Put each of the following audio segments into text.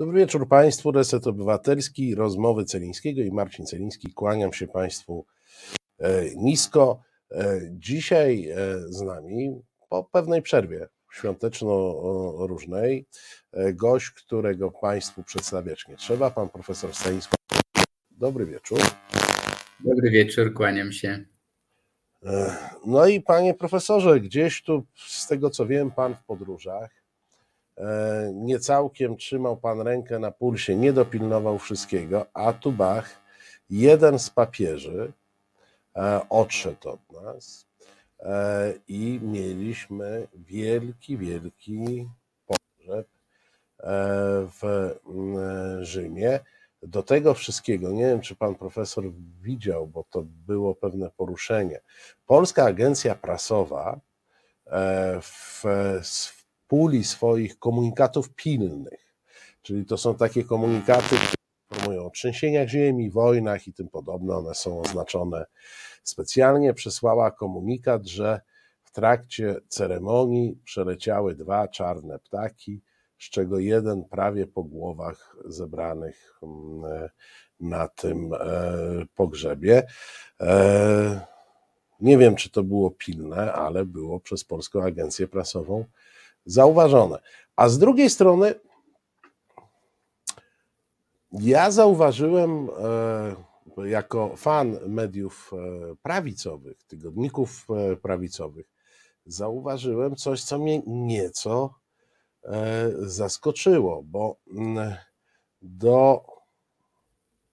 Dobry wieczór Państwu. Reset Obywatelski, rozmowy Celińskiego i Marcin Celiński. Kłaniam się Państwu e, nisko. E, dzisiaj e, z nami, po pewnej przerwie świąteczno-różnej, gość, którego Państwu przedstawiać nie trzeba, pan profesor Stanisław. Dobry wieczór. Dobry wieczór, kłaniam się. No i panie profesorze, gdzieś tu, z tego co wiem, pan w podróżach nie całkiem trzymał pan rękę na pulsie, nie dopilnował wszystkiego, a tu bach, jeden z papieży e, odszedł od nas e, i mieliśmy wielki, wielki pogrzeb w Rzymie. Do tego wszystkiego, nie wiem czy pan profesor widział, bo to było pewne poruszenie. Polska Agencja Prasowa w puli swoich komunikatów pilnych, czyli to są takie komunikaty, które informują o trzęsieniach ziemi, wojnach i tym podobne, one są oznaczone specjalnie, przesłała komunikat, że w trakcie ceremonii przeleciały dwa czarne ptaki, z czego jeden prawie po głowach zebranych mm, na tym e, pogrzebie. E, nie wiem, czy to było pilne, ale było przez Polską Agencję Prasową zauważone. A z drugiej strony, ja zauważyłem e, jako fan mediów e, prawicowych, tygodników e, prawicowych, zauważyłem coś, co mnie nieco zaskoczyło, bo mm, do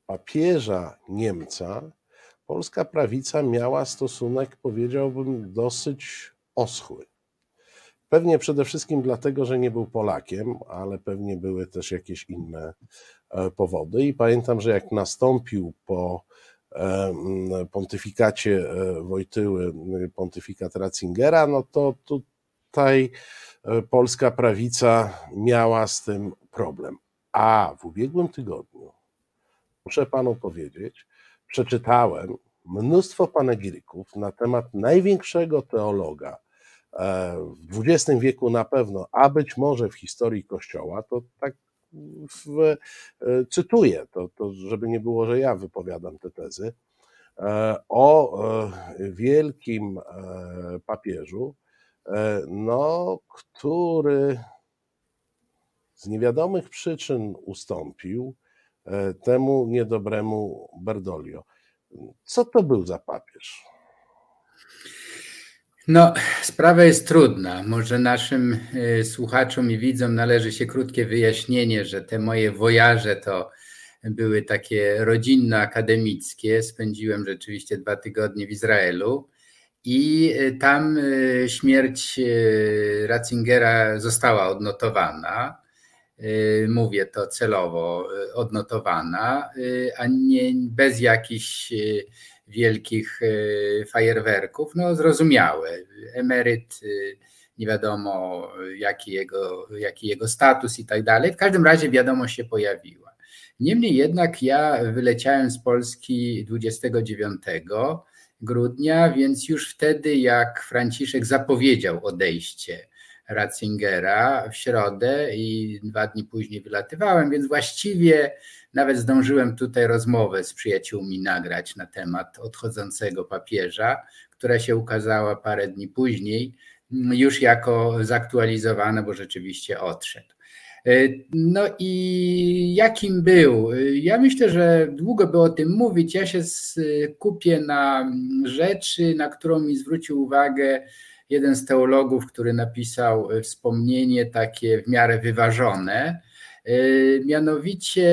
papieża Niemca polska prawica miała stosunek, powiedziałbym, dosyć oschły. Pewnie przede wszystkim dlatego, że nie był Polakiem, ale pewnie były też jakieś inne e, powody. I pamiętam, że jak nastąpił po e, pontyfikacie e, Wojtyły, pontyfikat Ratzingera, no to tutaj polska prawica miała z tym problem. A w ubiegłym tygodniu, muszę panu powiedzieć, przeczytałem mnóstwo panegiryków na temat największego teologa w XX wieku na pewno, a być może w historii Kościoła, to tak w, e, cytuję, to, to żeby nie było, że ja wypowiadam te tezy, e, o e, wielkim papieżu, no, który z niewiadomych przyczyn ustąpił temu niedobremu Berdolio. Co to był za papież? No, sprawa jest trudna. Może naszym y, słuchaczom i widzom należy się krótkie wyjaśnienie, że te moje wojaże to były takie rodzinno-akademickie. Spędziłem rzeczywiście dwa tygodnie w Izraelu i y, tam y, śmierć Ratzingera została odnotowana. Mówię to celowo odnotowana, a nie bez jakichś wielkich e, fajerwerków, no zrozumiałe. Emeryt, e, nie wiadomo jaki jego, jaki jego status i tak dalej. W każdym razie wiadomość się pojawiła. Niemniej jednak ja wyleciałem z Polski 29 grudnia, więc już wtedy, jak Franciszek zapowiedział odejście Ratzingera w środę i dwa dni później wylatywałem, więc właściwie nawet zdążyłem tutaj rozmowę z przyjaciółmi nagrać na temat odchodzącego papieża, która się ukazała parę dni później, już jako zaktualizowana, bo rzeczywiście odszedł. No i jakim był? Ja myślę, że długo by o tym mówić. Ja się skupię na rzeczy, na którą mi zwrócił uwagę jeden z teologów, który napisał wspomnienie takie w miarę wyważone mianowicie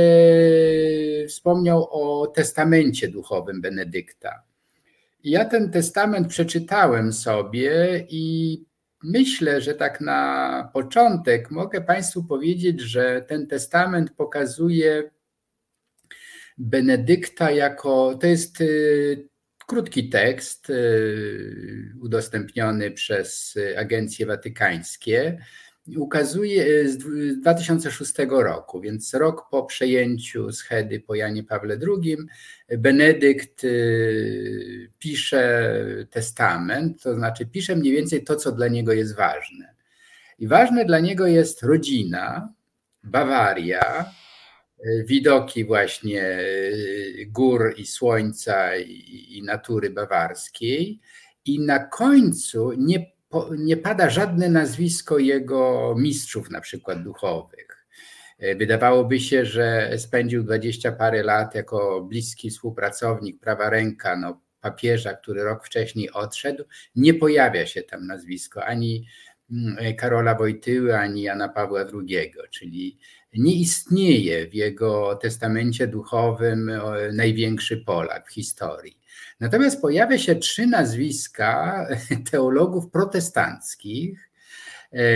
wspomniał o testamencie duchowym Benedykta. Ja ten testament przeczytałem sobie i myślę, że tak na początek mogę Państwu powiedzieć, że ten testament pokazuje Benedykta jako to jest y, krótki tekst y, udostępniony przez agencje watykańskie ukazuje e, z 2006 roku, więc rok po przejęciu schedy po Janie Pawle II, Benedykt e, pisze testament, to znaczy pisze mniej więcej to, co dla niego jest ważne. I ważne dla niego jest rodzina, Bawaria, widoki właśnie gór i słońca i natury bawarskiej. I na końcu nie, nie pada żadne nazwisko jego mistrzów, na przykład duchowych. Wydawałoby się, że spędził dwadzieścia parę lat jako bliski współpracownik, prawa ręka no, papieża, który rok wcześniej odszedł. Nie pojawia się tam nazwisko ani mm, Karola Wojtyły, ani Jana Pawła II, czyli nie istnieje w jego testamencie duchowym największy Polak w historii. Natomiast pojawia się trzy nazwiska teologów protestanckich. E,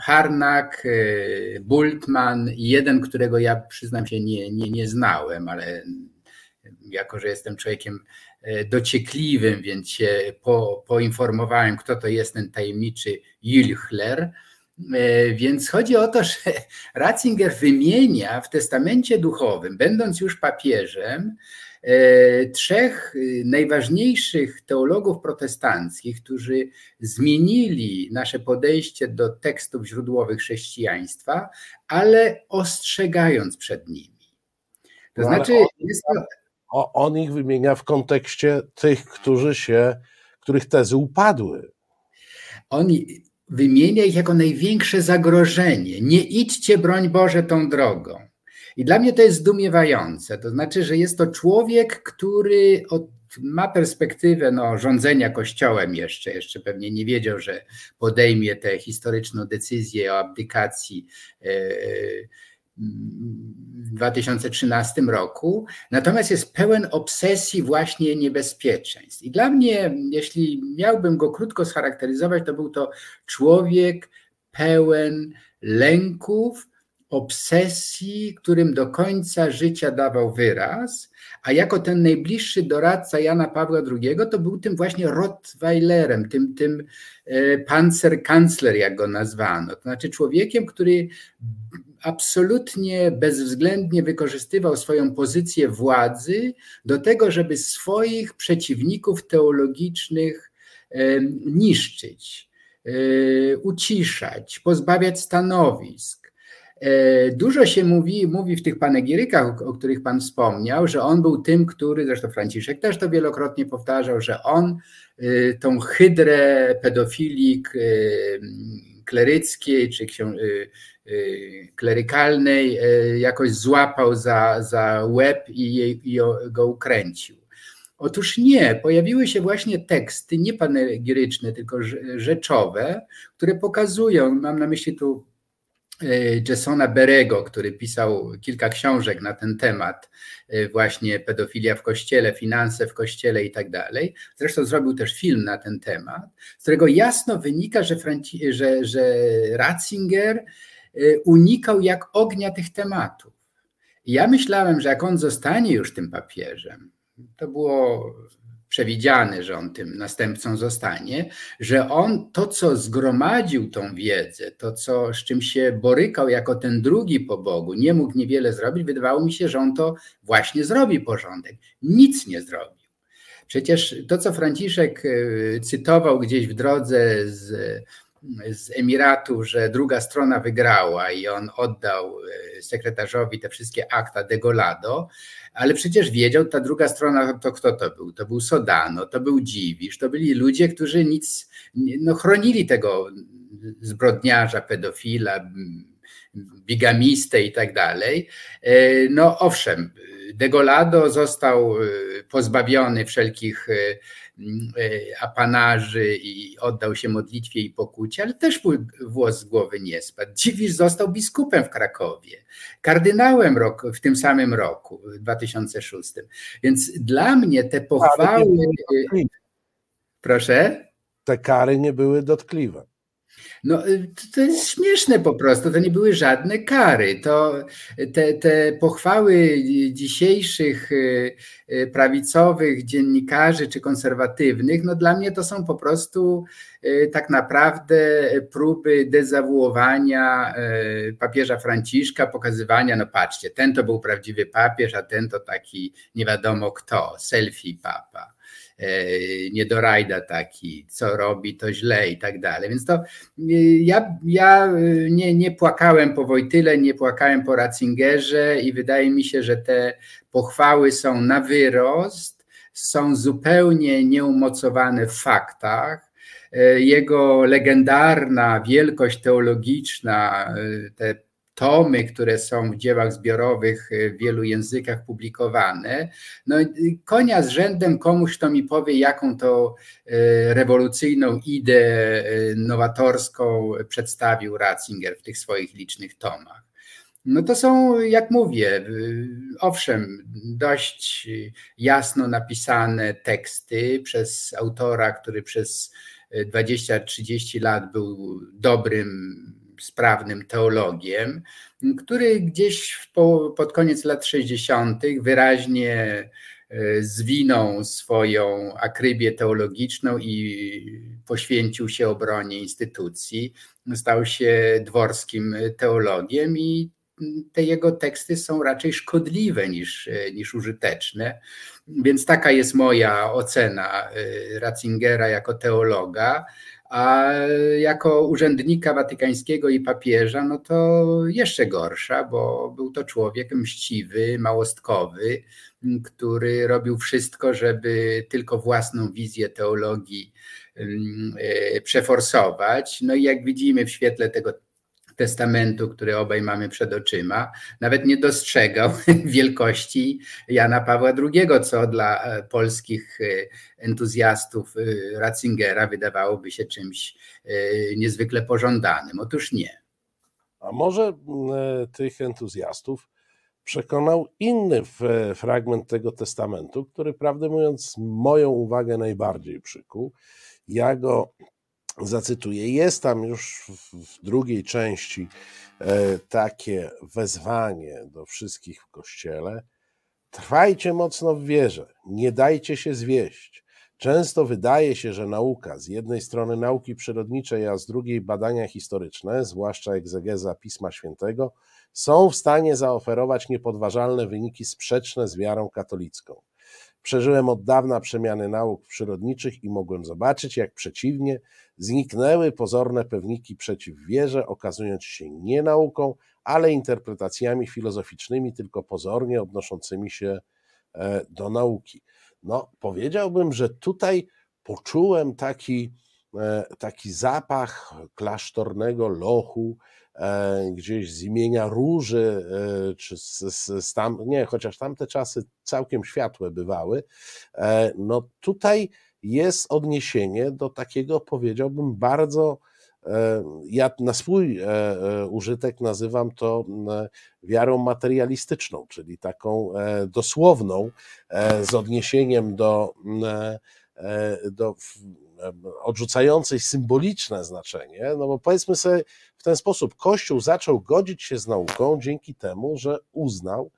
Harnack, e, Bultmann i jeden, którego ja przyznam się nie, nie, nie znałem, ale jako, że jestem człowiekiem e, dociekliwym, więc się po, poinformowałem, kto to jest ten tajemniczy Jülchler. Więc chodzi o to, że Ratzinger wymienia w testamencie duchowym, będąc już papieżem, trzech y, najważniejszych teologów protestanckich, którzy zmienili nasze podejście do tekstów źródłowych chrześcijaństwa, ale ostrzegając przed nimi. To no znaczy, on, to... on ich wymienia w kontekście tych, którzy się, których tezy upadły. On wymienia ich jako największe zagrożenie. Nie idźcie, broń Boże, tą drogą. I dla mnie to jest zdumiewające. To znaczy, że jest to człowiek, który od, ma perspektywę no, rządzenia kościołem jeszcze, jeszcze pewnie nie wiedział, że podejmie tę historyczną decyzję o abdykacji e, w 2013 roku, natomiast jest pełen obsesji właśnie niebezpieczeństw. I dla mnie, jeśli miałbym go krótko scharakteryzować, to był to człowiek pełen lęków, obsesji, którym do końca życia dawał wyraz, a jako ten najbliższy doradca Jana Pawła II, to był tym właśnie Rottweilerem, tym, tym e, pancerkancler, jak go nazwano. To znaczy człowiekiem, który absolutnie bezwzględnie wykorzystywał swoją pozycję władzy do tego, żeby swoich przeciwników teologicznych e, niszczyć, e, uciszać, pozbawiać stanowisk dużo się mówi, mówi w tych panegirykach, o których Pan wspomniał, że on był tym, który, zresztą Franciszek też to wielokrotnie powtarzał, że on e, tą hydrę pedofilii e, kleryckiej czy klerykalnej jakoś złapał za, za łeb i, i go ukręcił. Otóż nie, pojawiły się właśnie teksty nie panegiryczne, tylko rzeczowe, które pokazują, mam na myśli tu E, Jasona Berego, który pisał kilka książek na ten temat, e, właśnie pedofilia w kościele, finanse w kościele i tak dalej. Zresztą zrobił też film na ten temat, z którego jasno wynika, że, Franci- że, że Ratzinger e, unikał jak ognia tych tematów. Ja myślałem, że jak on zostanie już tym papieżem, to było przewidziane, że on tym następcą zostanie, że on to, co zgromadził tą wiedzę, to, co, z czym się borykał jako ten drugi po Bogu, nie mógł niewiele zrobić, wydawało mi się, że on to właśnie zrobi porządek. Nic nie zrobił. Przecież to, co Franciszek e, cytował gdzieś w drodze z, z Emiratu, że druga strona wygrała i on oddał e, sekretarzowi te wszystkie akta de Golado, ale przecież wiedział, ta druga strona, to kto to był? To był Sodano, to był Dziwisz, to byli ludzie, którzy nic, no chronili tego zbrodniarza, pedofila, bigamistę i tak dalej. E, no owszem, Degolado został e, pozbawiony wszelkich apanarzy i oddał się modlitwie i pokucie, ale też włos z głowy nie spadł. Dziwisz został biskupem w Krakowie, kardynałem rok, w tym samym roku, w 2006. Więc dla mnie te pochwały... Proszę? Te kary nie były dotkliwe. No, y, to jest śmieszne po prostu, to nie były żadne kary. To te, te pochwały dzisiejszych y, y, prawicowych dziennikarzy czy konserwatywnych, no dla mnie to są po prostu tak naprawdę próby dezawuowania papieża Franciszka, pokazywania, no patrzcie, ten to był prawdziwy papież, a ten to taki nie wiadomo kto, selfie papa. Niedorajda taki, co robi, to źle i tak dalej. Więc to ja, ja nie, nie płakałem po Wojtyle, nie płakałem po Ratzingerze i wydaje mi się, że te pochwały są na wyrost, są zupełnie nieumocowane w faktach. Jego legendarna wielkość teologiczna, te tomy, które są w dziełach zbiorowych w wielu językach publikowane. No, konia z rzędem komuś, kto mi powie, jaką to e, rewolucyjną ideę nowatorską przedstawił Ratzinger w tych swoich licznych tomach. No to są, jak mówię, owszem, dość jasno napisane teksty przez autora, który przez 20-30 lat był dobrym sprawnym teologiem, który gdzieś po, pod koniec lat 60. wyraźnie e, zwinął swoją akrybię teologiczną i poświęcił się obronie instytucji. Stał się dworskim teologiem i te jego teksty są raczej szkodliwe niż, niż użyteczne. Więc taka jest moja ocena e, Ratzingera jako teologa. A jako urzędnika watykańskiego i papieża, no to jeszcze gorsza, bo był to człowiek mściwy, małostkowy, który robił wszystko, żeby tylko własną wizję teologii mm, e, przeforsować. No i jak widzimy w świetle tego testamentu, który obaj mamy przed oczyma, nawet nie dostrzegał wielkości Jana Pawła II, co dla e, polskich e, entuzjastów e, Ratzingera wydawałoby się czymś niezwykle pożądanym. Otóż nie. A może tych entuzjastów przekonał inny fragment tego testamentu, który prawdę mówiąc moją uwagę najbardziej przykuł. Ja go zacytuję. Jest tam już w drugiej części e, takie wezwanie do wszystkich w kościele. Trwajcie mocno w wierze, nie dajcie się zwieść. Często wydaje się, że nauka, z jednej strony nauki przyrodniczej, a z drugiej badania historyczne, zwłaszcza egzegeza Pisma Świętego, są w stanie zaoferować niepodważalne wyniki sprzeczne z wiarą katolicką. Przeżyłem od dawna przemiany nauk przyrodniczych i mogłem zobaczyć, jak przeciwnie zniknęły pozorne pewniki przeciw wierze, okazując się nie nauką, ale interpretacjami filozoficznymi, tylko pozornie odnoszącymi się e, do nauki. No, powiedziałbym, że tutaj poczułem taki, e, taki zapach klasztornego lochu, gdzieś z imienia róży, e, czy z, z, z tam, nie, chociaż tamte czasy całkiem światłe bywały, e, no tutaj jest odniesienie do takiego, powiedziałbym, bardzo, ja na swój użytek nazywam to wiarą materialistyczną, czyli taką dosłowną, z odniesieniem do, do odrzucającej symboliczne znaczenie, no bo powiedzmy sobie w ten sposób, Kościół zaczął godzić się z nauką dzięki temu, że uznał,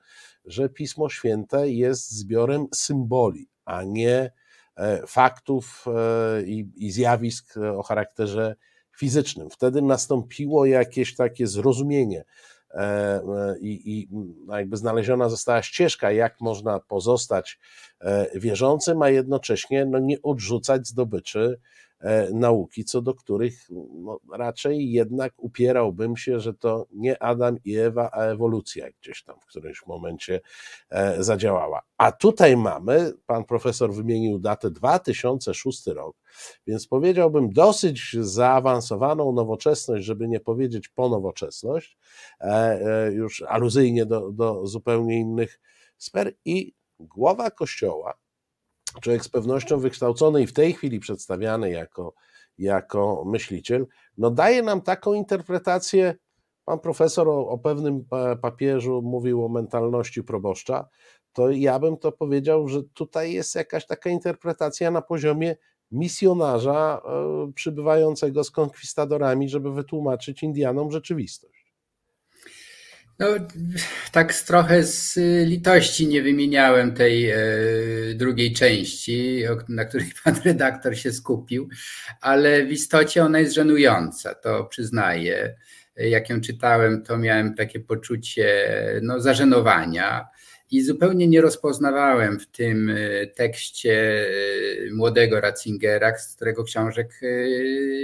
że Pismo Święte jest zbiorem symboli, a nie e, faktów e, i, i zjawisk o charakterze fizycznym. Wtedy nastąpiło jakieś takie zrozumienie e, i, i no jakby znaleziona została ścieżka, jak można pozostać wierzącym, a jednocześnie no, nie odrzucać zdobyczy E, nauki, co do których no, raczej jednak upierałbym się, że to nie Adam i Ewa, a ewolucja gdzieś tam w którymś momencie e, zadziałała. A tutaj mamy, pan profesor wymienił datę 2006 rok, więc powiedziałbym dosyć zaawansowaną nowoczesność, żeby nie powiedzieć ponowoczesność, e, już aluzyjnie do, do zupełnie innych sfer i głowa kościoła człowiek z pewnością wykształcony i w tej chwili przedstawiany jako, jako myśliciel, no daje nam taką interpretację. Pan profesor o, o pewnym papieżu mówił o mentalności proboszcza, to ja bym to powiedział, że tutaj jest jakaś taka interpretacja na poziomie misjonarza e, przybywającego z konkwistadorami, żeby wytłumaczyć Indianom rzeczywistość. No, tak trochę z litości nie wymieniałem tej e, drugiej części, na której pan redaktor się skupił, ale w istocie ona jest żenująca, to przyznaję. Jak ją czytałem, to miałem takie poczucie no, zażenowania i zupełnie nie rozpoznawałem w tym e, tekście e, młodego Ratzingera, z którego książek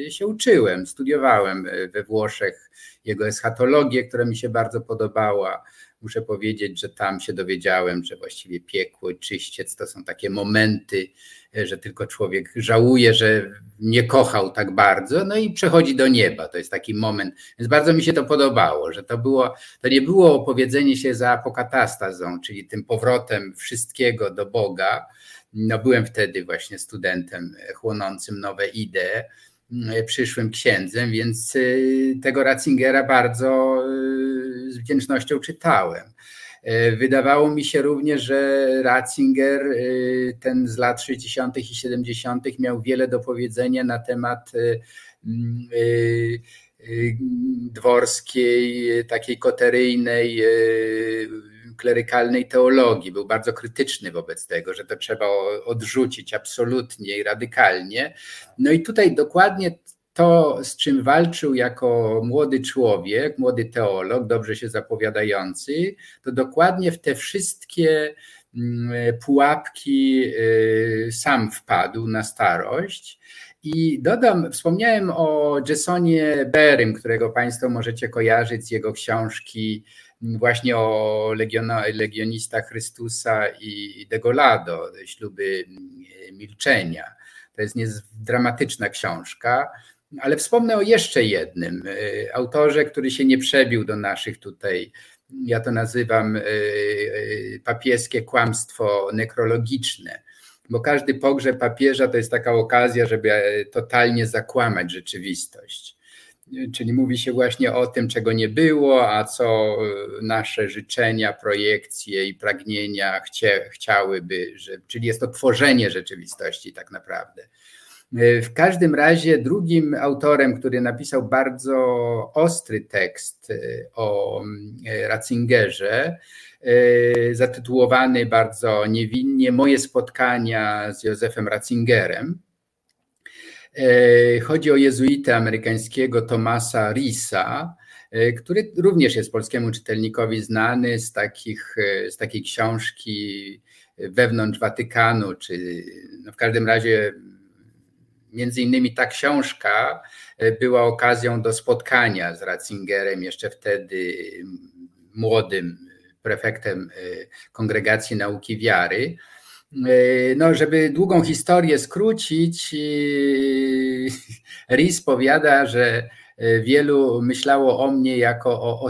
e, się uczyłem. Studiowałem we Włoszech jego eschatologię, która mi się bardzo podobała. Muszę powiedzieć, że tam się dowiedziałem, że właściwie piekło i czyściec to są takie momenty, że tylko człowiek żałuje, że nie kochał tak bardzo, no i przechodzi do nieba. To jest taki moment. Więc bardzo mi się to podobało, że to było, to nie było opowiedzenie się za apokatastazą, czyli tym powrotem wszystkiego do Boga. No byłem wtedy właśnie studentem chłonącym nowe idee, przyszłym księdzem, więc y, tego Ratzingera bardzo y, z wdzięcznością czytałem. Wydawało mi się również, że Ratzinger, ten z lat 60. i 70., miał wiele do powiedzenia na temat dworskiej, takiej koteryjnej, klerykalnej teologii. Był bardzo krytyczny wobec tego, że to trzeba odrzucić absolutnie i radykalnie. No i tutaj dokładnie to, z czym walczył jako młody człowiek, młody teolog, dobrze się zapowiadający, to dokładnie w te wszystkie mm, pułapki y, sam wpadł na starość. I dodam, wspomniałem o Jasonie Berym, którego Państwo możecie kojarzyć z jego książki właśnie o legionistach Chrystusa i Degolado, śluby milczenia. To jest dramatyczna książka. Ale wspomnę o jeszcze jednym y, autorze, który się nie przebił do naszych tutaj, ja to nazywam y, y, papieskie kłamstwo nekrologiczne, bo każdy pogrzeb papieża to jest taka okazja, żeby e, totalnie zakłamać rzeczywistość. Czyli mówi się właśnie o tym, czego nie było, a co nasze życzenia, projekcje i pragnienia chcie, chciałyby, że, czyli jest to tworzenie rzeczywistości tak naprawdę. E, w każdym razie drugim autorem, który napisał bardzo ostry tekst e, o e, Ratzingerze, zatytułowany bardzo niewinnie Moje spotkania z Józefem Ratzingerem. Chodzi o jezuitę amerykańskiego Tomasa Risa, który również jest polskiemu czytelnikowi znany z, takich, z takiej książki Wewnątrz Watykanu, czy no w każdym razie Między innymi ta książka e, była okazją do spotkania z Ratzingerem, jeszcze wtedy młodym prefektem e, Kongregacji Nauki Wiary. E, no, żeby długą historię skrócić, Ries powiada, że wielu myślało o mnie jako o, o,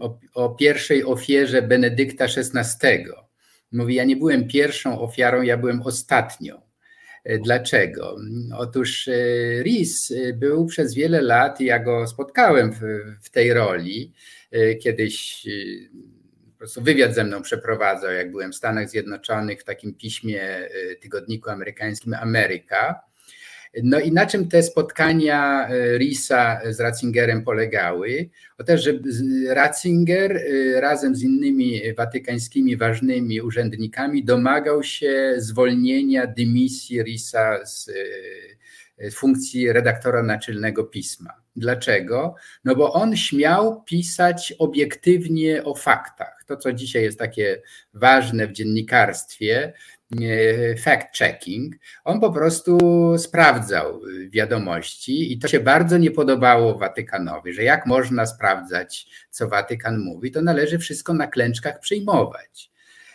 o, o pierwszej ofierze Benedykta XVI. Mówi, ja nie byłem pierwszą ofiarą, ja byłem ostatnią. Dlaczego? Otóż Ris e, był przez wiele lat, ja go spotkałem w, w tej roli, kiedyś prostu wywiad ze mną przeprowadzał, jak byłem w Stanach Zjednoczonych w takim piśmie tygodniku amerykańskim Ameryka. No i na czym te spotkania e, Risa z Ratzingerem polegały? O też, że Ratzinger e, razem z innymi watykańskimi ważnymi urzędnikami domagał się zwolnienia dymisji Risa z funkcji redaktora naczelnego pisma. Dlaczego? No bo on śmiał pisać obiektywnie o faktach. To, co dzisiaj jest takie ważne w dziennikarstwie, fact-checking. On po prostu sprawdzał wiadomości i to się bardzo nie podobało Watykanowi, że jak można sprawdzać, co Watykan mówi, to należy wszystko na klęczkach przyjmować.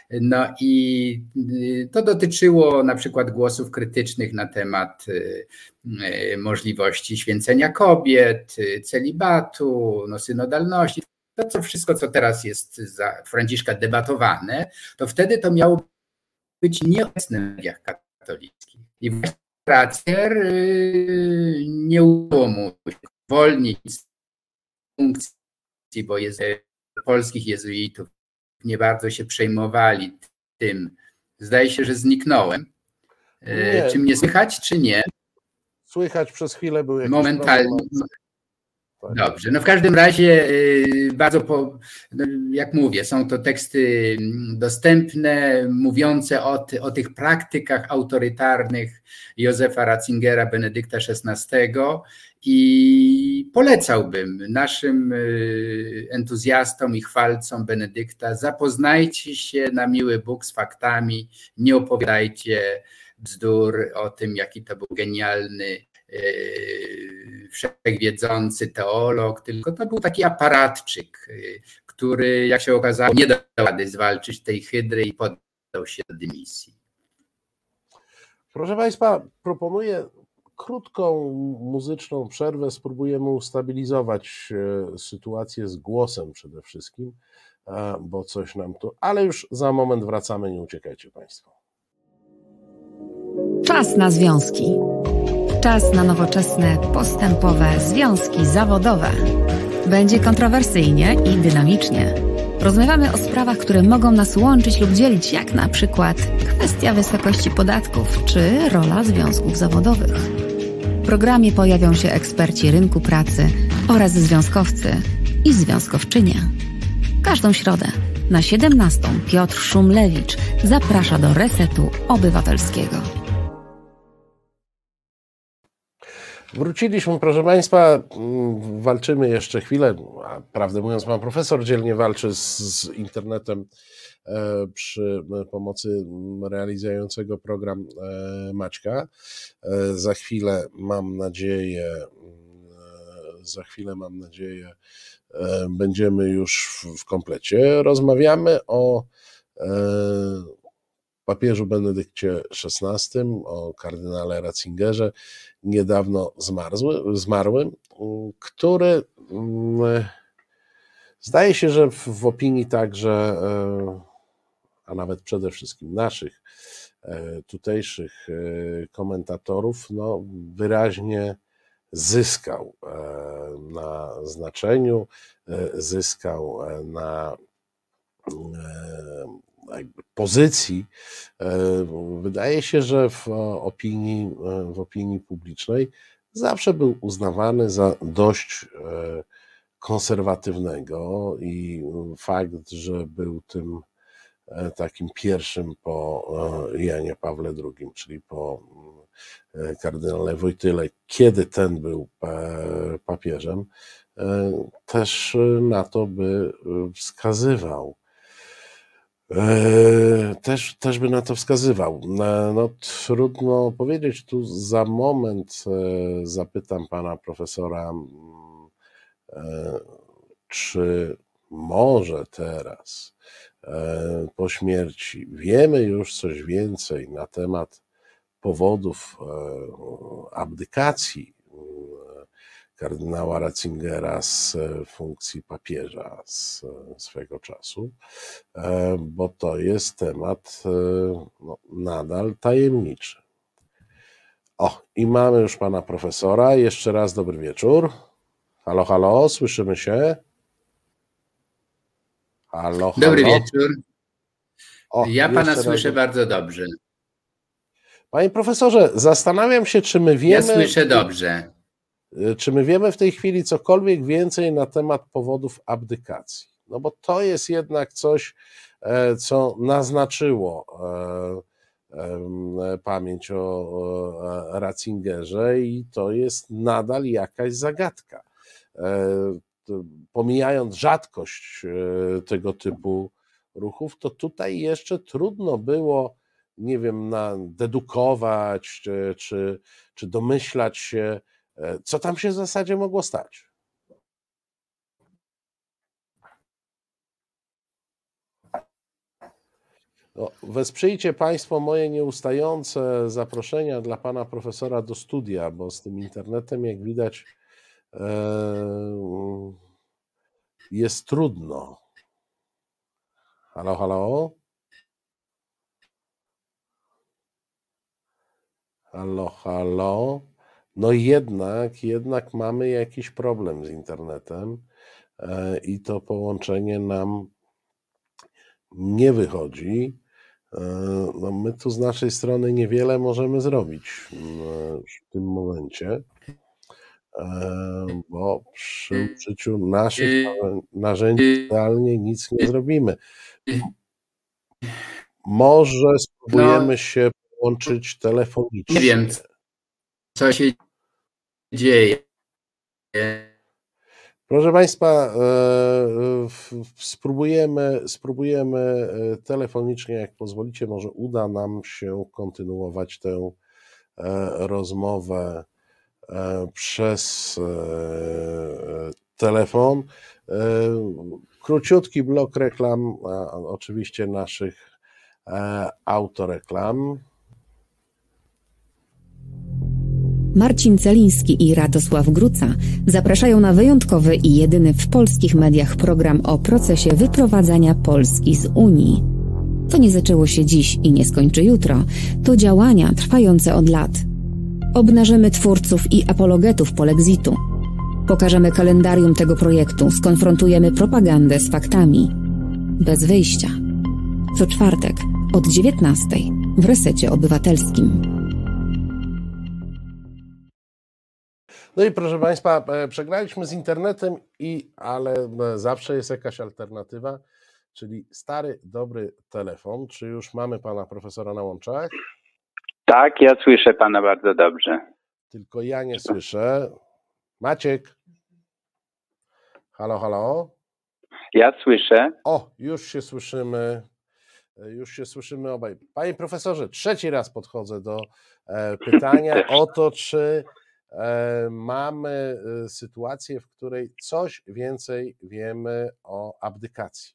No i y, to dotyczyło na przykład głosów krytycznych na temat y, y, możliwości święcenia kobiet, celibatu, no synodalności. To co wszystko, co teraz jest za Franciszka debatowane, to wtedy to miało być nieobecny w mediach katolickich. I właśnie nie udało mu zwolnić z funkcji, bo jest, polskich jezuitów nie bardzo się przejmowali tym. Zdaje się, że zniknąłem. Y, nie. Czy mnie słychać, czy nie? Słychać przez chwilę był jakiś Momentalnie. Tak. Dobrze, no w każdym razie y, bardzo, po, no jak mówię, są to teksty dostępne, mówiące o, ty, o tych praktykach autorytarnych Józefa Ratzingera, Benedykta XVI I polecałbym naszym entuzjastom i chwalcom Benedykta, zapoznajcie się na miły Bóg z faktami, nie opowiadajcie bzdur o tym, jaki to był genialny, wszechwiedzący teolog, tylko to był taki aparatczyk, który, jak się okazało, nie dał rady zwalczyć tej hydry i poddał się dymisji. Proszę Państwa, proponuję krótką muzyczną przerwę. Spróbujemy ustabilizować e, sytuację z głosem przede wszystkim, e, bo coś nam tu. Ale już za moment wracamy, nie uciekajcie Państwo. Czas na związki. Czas na nowoczesne, postępowe związki zawodowe. Będzie kontrowersyjnie i dynamicznie. Rozmawiamy o sprawach, które mogą nas łączyć lub dzielić, jak na przykład kwestia wysokości podatków czy rola związków zawodowych. Programie pojawią się eksperci rynku pracy oraz związkowcy i związkowczynie. Każdą środę na 17 Piotr Szumlewicz zaprasza do Resetu Obywatelskiego. Wróciliśmy, proszę Państwa, mm, walczymy jeszcze chwilę, a prawdę mówiąc, pan profesor dzielnie walczy z, z internetem przy pomocy realizującego program e, Maćka. E, za chwilę mam nadzieję, za chwilę mam nadzieję, będziemy już w, komplecie. Rozmawiamy o papieżu Benedykcie XVI, o kardynale Ratzingerze, niedawno zmarłym, który mm, zdaje się, że w, opinii także, e, a nawet przede wszystkim naszych e, tutejszych e, komentatorów, no, wyraźnie zyskał na znaczeniu, zyskał na pozycji, e, wydaje się, że w opinii, e, w opinii publicznej zawsze był uznawany za dość e, konserwatywnego i fakt, że był tym takim pierwszym po Janie Pawle II, czyli po kardynale Wojtyle, kiedy ten był papieżem, też na to by wskazywał. E, też, też by na to wskazywał. E, no, trudno powiedzieć, tu za moment e, zapytam pana profesora, czy może teraz po śmierci wiemy już coś więcej na temat powodów abdykacji kardynała Ratzingera z e, funkcji papieża z e, swego czasu, e, bo to jest temat no, nadal tajemniczy. O, i mamy już pana profesora. Jeszcze raz dobry wieczór. Halo, halo, słyszymy się? Halo, halo. Dobry wieczór. O, ja pana słyszę raz... bardzo dobrze. Panie profesorze, zastanawiam się, czy my wiemy. Ja słyszę dobrze. Y, czy my wiemy w tej chwili cokolwiek więcej na temat powodów abdykacji? No bo to jest jednak coś, e, co naznaczyło e, pamięć o Ratzingerze i to jest nadal jakaś zagadka. E, pomijając rzadkość tego typu ruchów, to tutaj jeszcze trudno było, nie wiem, dedukować czy, czy, czy domyślać się, E, co tam się w zasadzie mogło stać? No, wesprzyjcie Państwo moje nieustające zaproszenia dla Pana Profesora do studia, bo z tym internetem, jak widać, e, jest trudno. Halo, halo? Halo, halo? no jednak, jednak mamy jakiś problem z internetem e, i to połączenie nam nie wychodzi. E, no my tu z naszej strony niewiele możemy zrobić w tym momencie, bo przy użyciu naszych narzędzi realnie nic nie zrobimy. Może spróbujemy no, się połączyć telefonicznie. Nie wiem, co się dzieje. Proszę Państwa, e, spróbujemy, spróbujemy e, telefonicznie, jak pozwolicie, może uda nam się kontynuować tę rozmowę przez telefon. Króciutki blok reklam, oczywiście naszych autoreklam. Marcin Celiński i Radosław Gruca zapraszają na wyjątkowy i jedyny w polskich mediach program o procesie wyprowadzania Polski z Unii. To nie zaczęło się dziś i nie skończy jutro. To działania trwające od lat. Obnażymy twórców i apologetów polexitu. Pokażemy kalendarium tego projektu, skonfrontujemy propagandę z faktami. Bez wyjścia. Co czwartek od 19 w resecie obywatelskim. No i proszę Państwa, e, przegraliśmy z internetem, i, ale e, zawsze jest jakaś alternatywa, czyli stary, dobry telefon. Czy już mamy pana profesora na łączach? Tak, ja słyszę pana bardzo dobrze. Tylko ja nie słyszę. Maciek. Halo, halo. Ja słyszę. O, już się słyszymy. E, już się słyszymy obaj. Panie profesorze, trzeci raz podchodzę do pytania o to, czy E, mamy e, sytuację, w której coś więcej wiemy o abdykacji.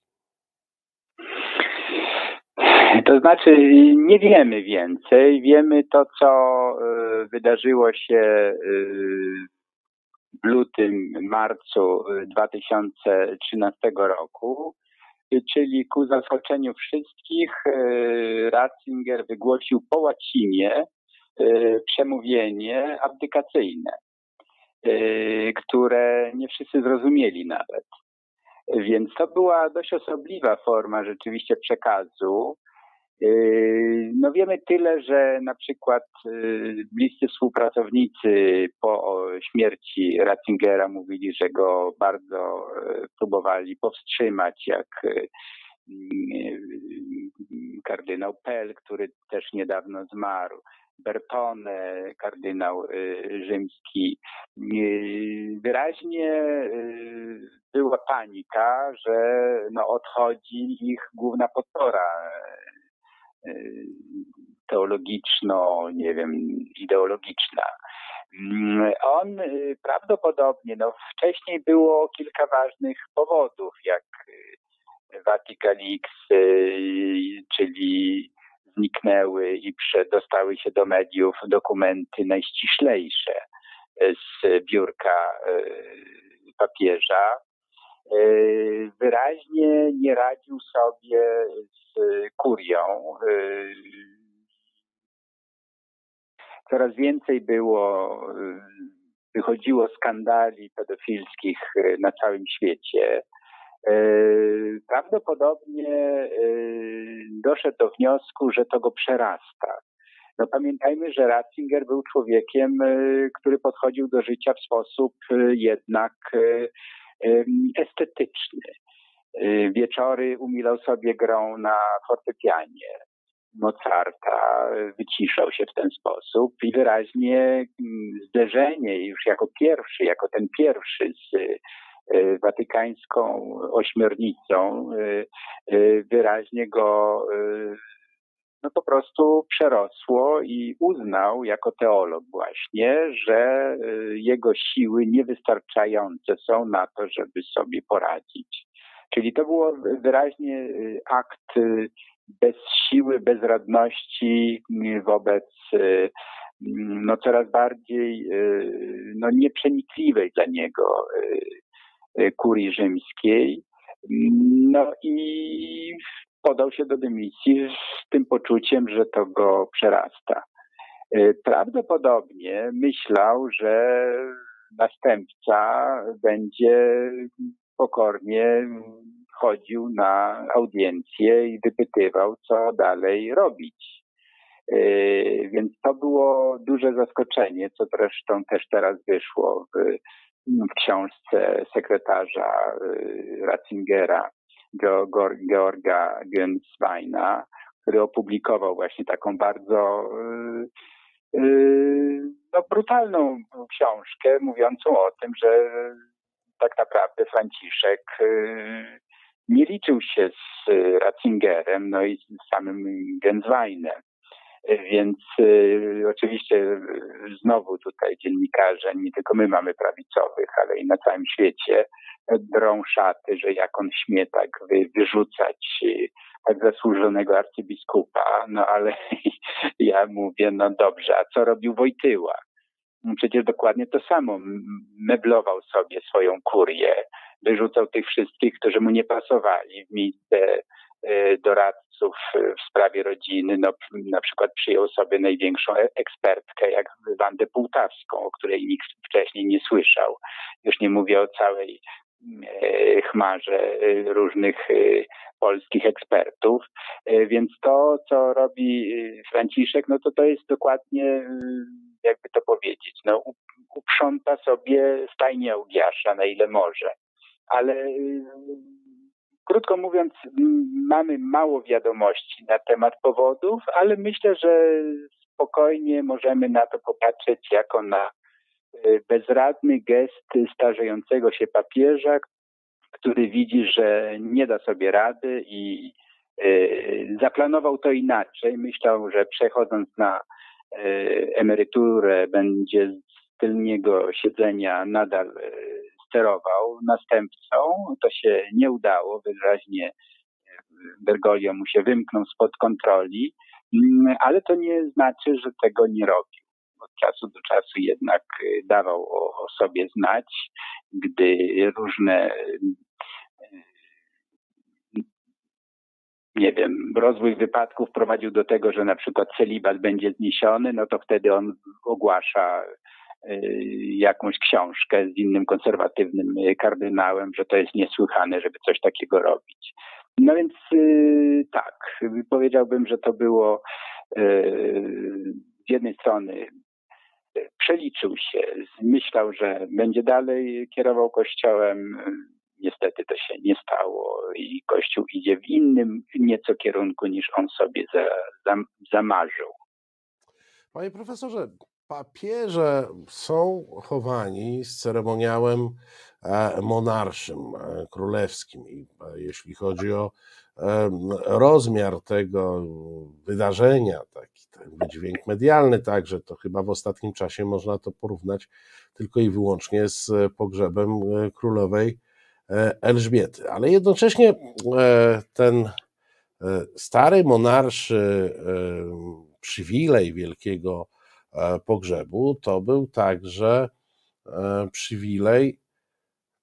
To znaczy, nie wiemy więcej. Wiemy to, co e, wydarzyło się w lutym, marcu 2013 roku, czyli ku zaskoczeniu wszystkich, Ratzinger wygłosił po łacinie przemówienie abdykacyjne, które nie wszyscy zrozumieli nawet. Więc to była dość osobliwa forma rzeczywiście przekazu. Y, no wiemy tyle, że na przykład bliscy współpracownicy po śmierci Ratzingera mówili, że go bardzo próbowali powstrzymać, jak kardynał Pell, który też niedawno zmarł. Bertone, kardynał y, rzymski. Y, wyraźnie y, była panika, że no, odchodzi ich główna podpora teologiczno, nie wiem, ideologiczna. Mm, on prawdopodobnie, no wcześniej było kilka ważnych powodów, jak Vaticanix, czyli zniknęły i przedostały się do mediów dokumenty najściślejsze z biurka papieża. E, wyraźnie nie radził sobie z kurią. E, coraz więcej było, wychodziło skandali pedofilskich na całym świecie. E, prawdopodobnie e, doszedł do wniosku, że to go przerasta. No pamiętajmy, że Ratzinger był człowiekiem, e, który podchodził do życia w sposób jednak estetyczny. Wieczory umilał sobie grą na fortepianie. Mozarta wyciszał się w ten sposób i wyraźnie mm, zderzenie już jako pierwszy, jako ten pierwszy z E, watykańską ośmiornicą e, e, wyraźnie go no po prostu przerosło i uznał jako teolog właśnie, że jego siły niewystarczające są na to, żeby sobie poradzić. Czyli to było wyraźnie akt bez siły, bezradności wobec no coraz bardziej no nieprzenikliwej dla niego Y, kurii rzymskiej. No i podał się do dymisji z tym poczuciem, że to go przerasta. Y, prawdopodobnie myślał, że następca będzie pokornie chodził na audiencję i wypytywał, co dalej robić. Y, więc to było duże zaskoczenie, co zresztą też teraz wyszło w w książce sekretarza y, Ratzingera, Georga Gensweina, który opublikował właśnie taką bardzo y, no, brutalną książkę mówiącą o tym, że tak naprawdę Franciszek nie liczył się z Ratzingerem, no i z samym Gensweinem. Więc y, oczywiście y, znowu tutaj dziennikarze, nie tylko my mamy prawicowych, ale i na całym świecie drą szaty, że jak on śmie tak wy, wyrzucać y, tak zasłużonego arcybiskupa, no ale ja mówię, no dobrze, a co robił Wojtyła? Przecież dokładnie to samo. Meblował sobie swoją kurię, wyrzucał tych wszystkich, którzy mu nie pasowali w miejsce E, doradców w sprawie rodziny. No, na przykład przyjął sobie największą e, ekspertkę, jak Wandę Półtawską, o której nikt wcześniej nie słyszał. Już nie mówię o całej e, chmarze różnych polskich ekspertów. Więc to, co robi Franciszek, no to to jest dokładnie, jakby to powiedzieć, no uprząta sobie stajnie Augiasza na ile może. Ale Krótko mówiąc, mamy mało wiadomości na temat powodów, ale myślę, że spokojnie możemy na to popatrzeć jako na y, bezradny gest starzejącego się papieża, który widzi, że nie da sobie rady i y, zaplanował to inaczej. Myślał, że przechodząc na y, emeryturę będzie z tylniego siedzenia nadal sterował następcą. To się nie udało, wyraźnie e, Bergoglio mu się wymknął spod kontroli, mm, ale to nie znaczy, że tego nie robił. Od czasu do czasu jednak e, dawał o, o sobie znać, gdy różne e, nie wiem, rozwój wypadków prowadził do tego, że na przykład celibat będzie zniesiony, no to wtedy on ogłasza jakąś książkę z innym konserwatywnym kardynałem, że to jest niesłychane, żeby coś takiego robić. No więc y, tak, powiedziałbym, że to było y, z jednej strony przeliczył się, myślał, że będzie dalej kierował kościołem. Niestety to się nie stało i kościół idzie w innym nieco kierunku niż on sobie za, za, zamarzył. Panie profesorze, papieże są chowani z ceremoniałem e, monarszym, e, królewskim. I e, jeśli chodzi o rozmiar tego wydarzenia, taki ten wydźwięk medialny także, to chyba w ostatnim czasie można to porównać tylko i wyłącznie z pogrzebem królowej Elżbiety. Ale jednocześnie ten stary monarszy przywilej wielkiego pogrzebu, to był także e, przywilej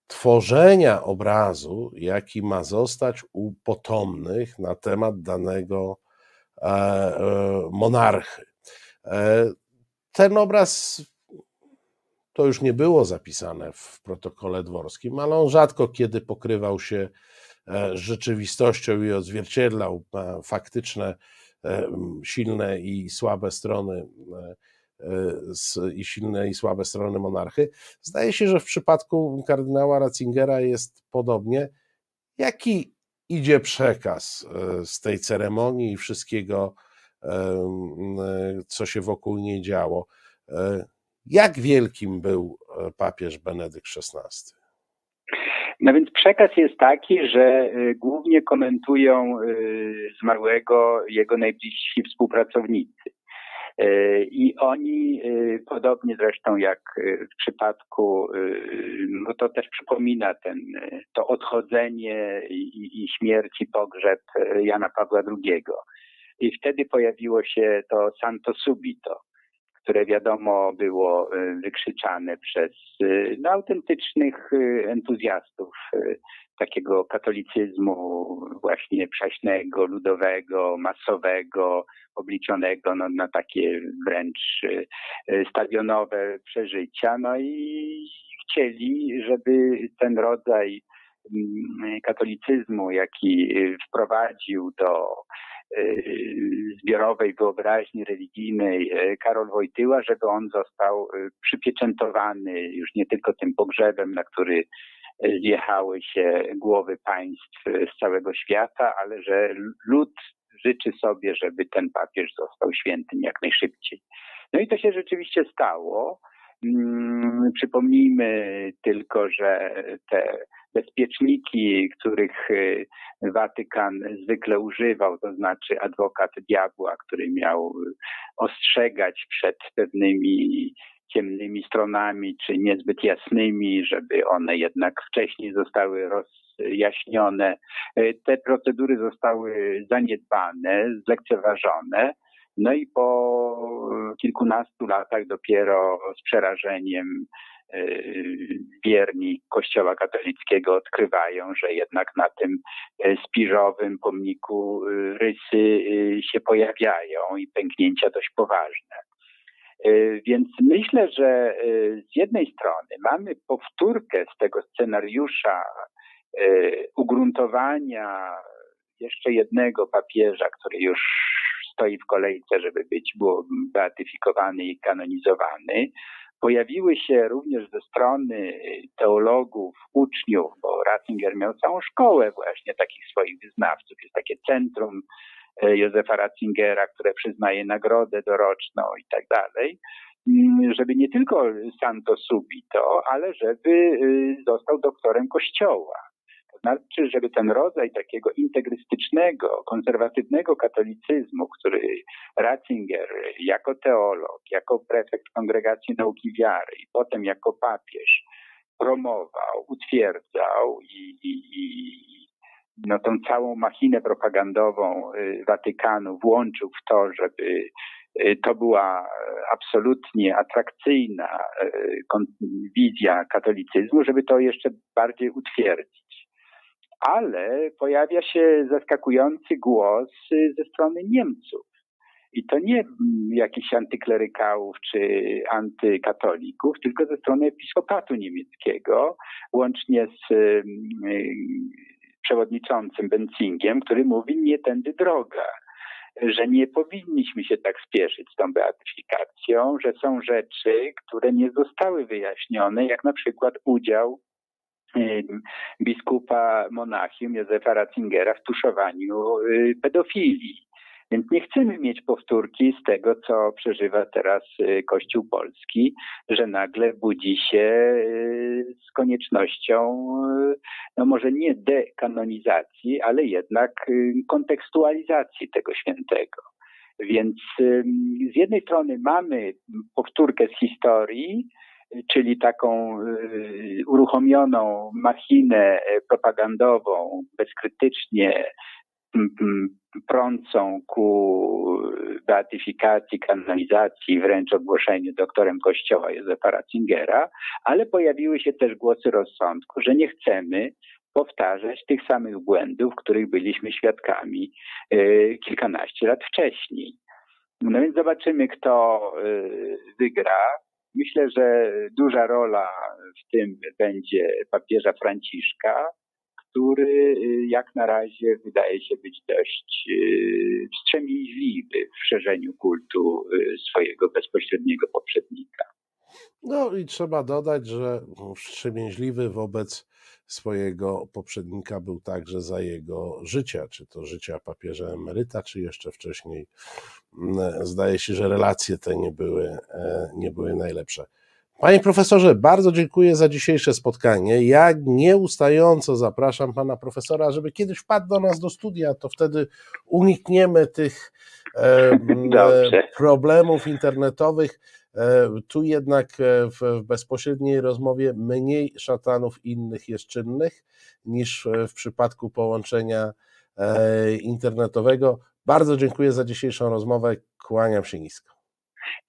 tworzenia obrazu, jaki ma zostać u potomnych na temat danego e, monarchy. Ten obraz to już nie było zapisane w protokole dworskim, ale on rzadko kiedy pokrywał się z rzeczywistością i odzwierciedlał faktyczne, silne i słabe strony i silne i słabe strony monarchy. Zdaje się, że w przypadku kardynała Ratzingera jest podobnie. Jaki idzie przekaz e, z tej ceremonii i wszystkiego, co się wokół niej działo? E, jak wielkim był e, papież Benedykt XVI? No więc przekaz jest taki, że głównie komentują zmarłego jego najbliżsi współpracownicy. E, I oni, e, podobnie zresztą jak e, w przypadku, no to też przypomina ten, to odchodzenie i, i śmierć i pogrzeb Jana Pawła II. I wtedy pojawiło się to Santo Subito, które wiadomo było wykrzyczane przez no, autentycznych entuzjastów takiego katolicyzmu właśnie prześnego, ludowego, masowego, obliczonego no, na takie wręcz stadionowe przeżycia. No i chcieli, żeby ten rodzaj mm, katolicyzmu, jaki wprowadził do zbiorowej wyobraźni religijnej e, Karol Wojtyła, żeby on został przypieczętowany już nie tylko tym pogrzebem, na który zjechały się głowy państw z całego świata, ale że lud życzy sobie, żeby ten papież został świętym jak najszybciej. No i to się rzeczywiście stało. Mm, przypomnijmy tylko, że te bezpieczniki, których y, Watykan zwykle używał, to znaczy adwokat diabła, który miał ostrzegać przed pewnymi ciemnymi stronami, czy niezbyt jasnymi, żeby one jednak wcześniej zostały rozjaśnione. Y, te procedury zostały zaniedbane, zlekceważone. No i po kilkunastu latach dopiero z przerażeniem wierni Kościoła katolickiego odkrywają, że jednak na tym y, spiżowym pomniku y, rysy się pojawiają i pęknięcia dość poważne. Więc myślę, że z jednej strony mamy powtórkę z tego scenariusza ugruntowania jeszcze jednego papieża, który już stoi w kolejce, żeby być beatyfikowany i kanonizowany. Pojawiły się również ze strony teologów, uczniów, bo Ratzinger miał całą szkołę właśnie takich swoich wyznawców. Jest takie centrum e, Józefa Ratzingera, które przyznaje nagrodę doroczną i tak dalej, mm, żeby nie tylko santo subito, ale żeby y, został doktorem kościoła znaczy, żeby ten rodzaj takiego integrystycznego, konserwatywnego katolicyzmu, który Ratzinger jako teolog, jako prefekt Kongregacji Nauki Wiary i potem jako papież promował, utwierdzał i, i, i no, tą całą machinę propagandową y, Watykanu włączył w to, żeby y, to była absolutnie atrakcyjna y, wizja katolicyzmu, żeby to jeszcze bardziej utwierdzić ale pojawia się zaskakujący głos y, ze strony Niemców. I to nie mm, jakichś antyklerykałów czy antykatolików, tylko ze strony episkopatu niemieckiego, łącznie z y, przewodniczącym Benzingiem, który mówi nie tędy droga, że nie powinniśmy się tak spieszyć z tą beatyfikacją, że są rzeczy, które nie zostały wyjaśnione, jak na przykład udział biskupa Monachium Józefa Ratzingera w tuszowaniu y, pedofilii. Więc nie chcemy mieć powtórki z tego, co przeżywa teraz y, Kościół Polski, że nagle budzi się y, z koniecznością, no może nie dekanonizacji, ale jednak kontekstualizacji tego świętego. Więc z jednej strony mamy powtórkę z historii, czyli taką y, uruchomioną machinę propagandową, bezkrytycznie prącą ku beatyfikacji, kanonizacji, wręcz ogłoszeniu doktorem Kościoła Józefa Ratzingera, ale pojawiły się też głosy rozsądku, że nie chcemy powtarzać tych samych błędów, których byliśmy świadkami y, kilkanaście lat wcześniej. No więc zobaczymy, kto y, wygra. Myślę, że duża rola w tym będzie papieża Franciszka, który y, jak na razie wydaje się być dość y, wstrzemięźliwy w szerzeniu kultu y, swojego bezpośredniego poprzednika. No i trzeba dodać, że wstrzemięźliwy wobec swojego poprzednika był także za jego życia, czy to życia papieża emeryta, czy jeszcze wcześniej. Mm, zdaje się, że relacje te nie były, e, nie były najlepsze. Panie profesorze, bardzo dziękuję za dzisiejsze spotkanie. Ja nieustająco zapraszam pana profesora, żeby kiedyś wpadł do nas do studia, to wtedy unikniemy tych e, problemów internetowych. E, tu jednak e, w bezpośredniej rozmowie mniej szatanów innych jest czynnych niż w przypadku połączenia e, internetowego. Bardzo dziękuję za dzisiejszą rozmowę. Kłaniam się nisko.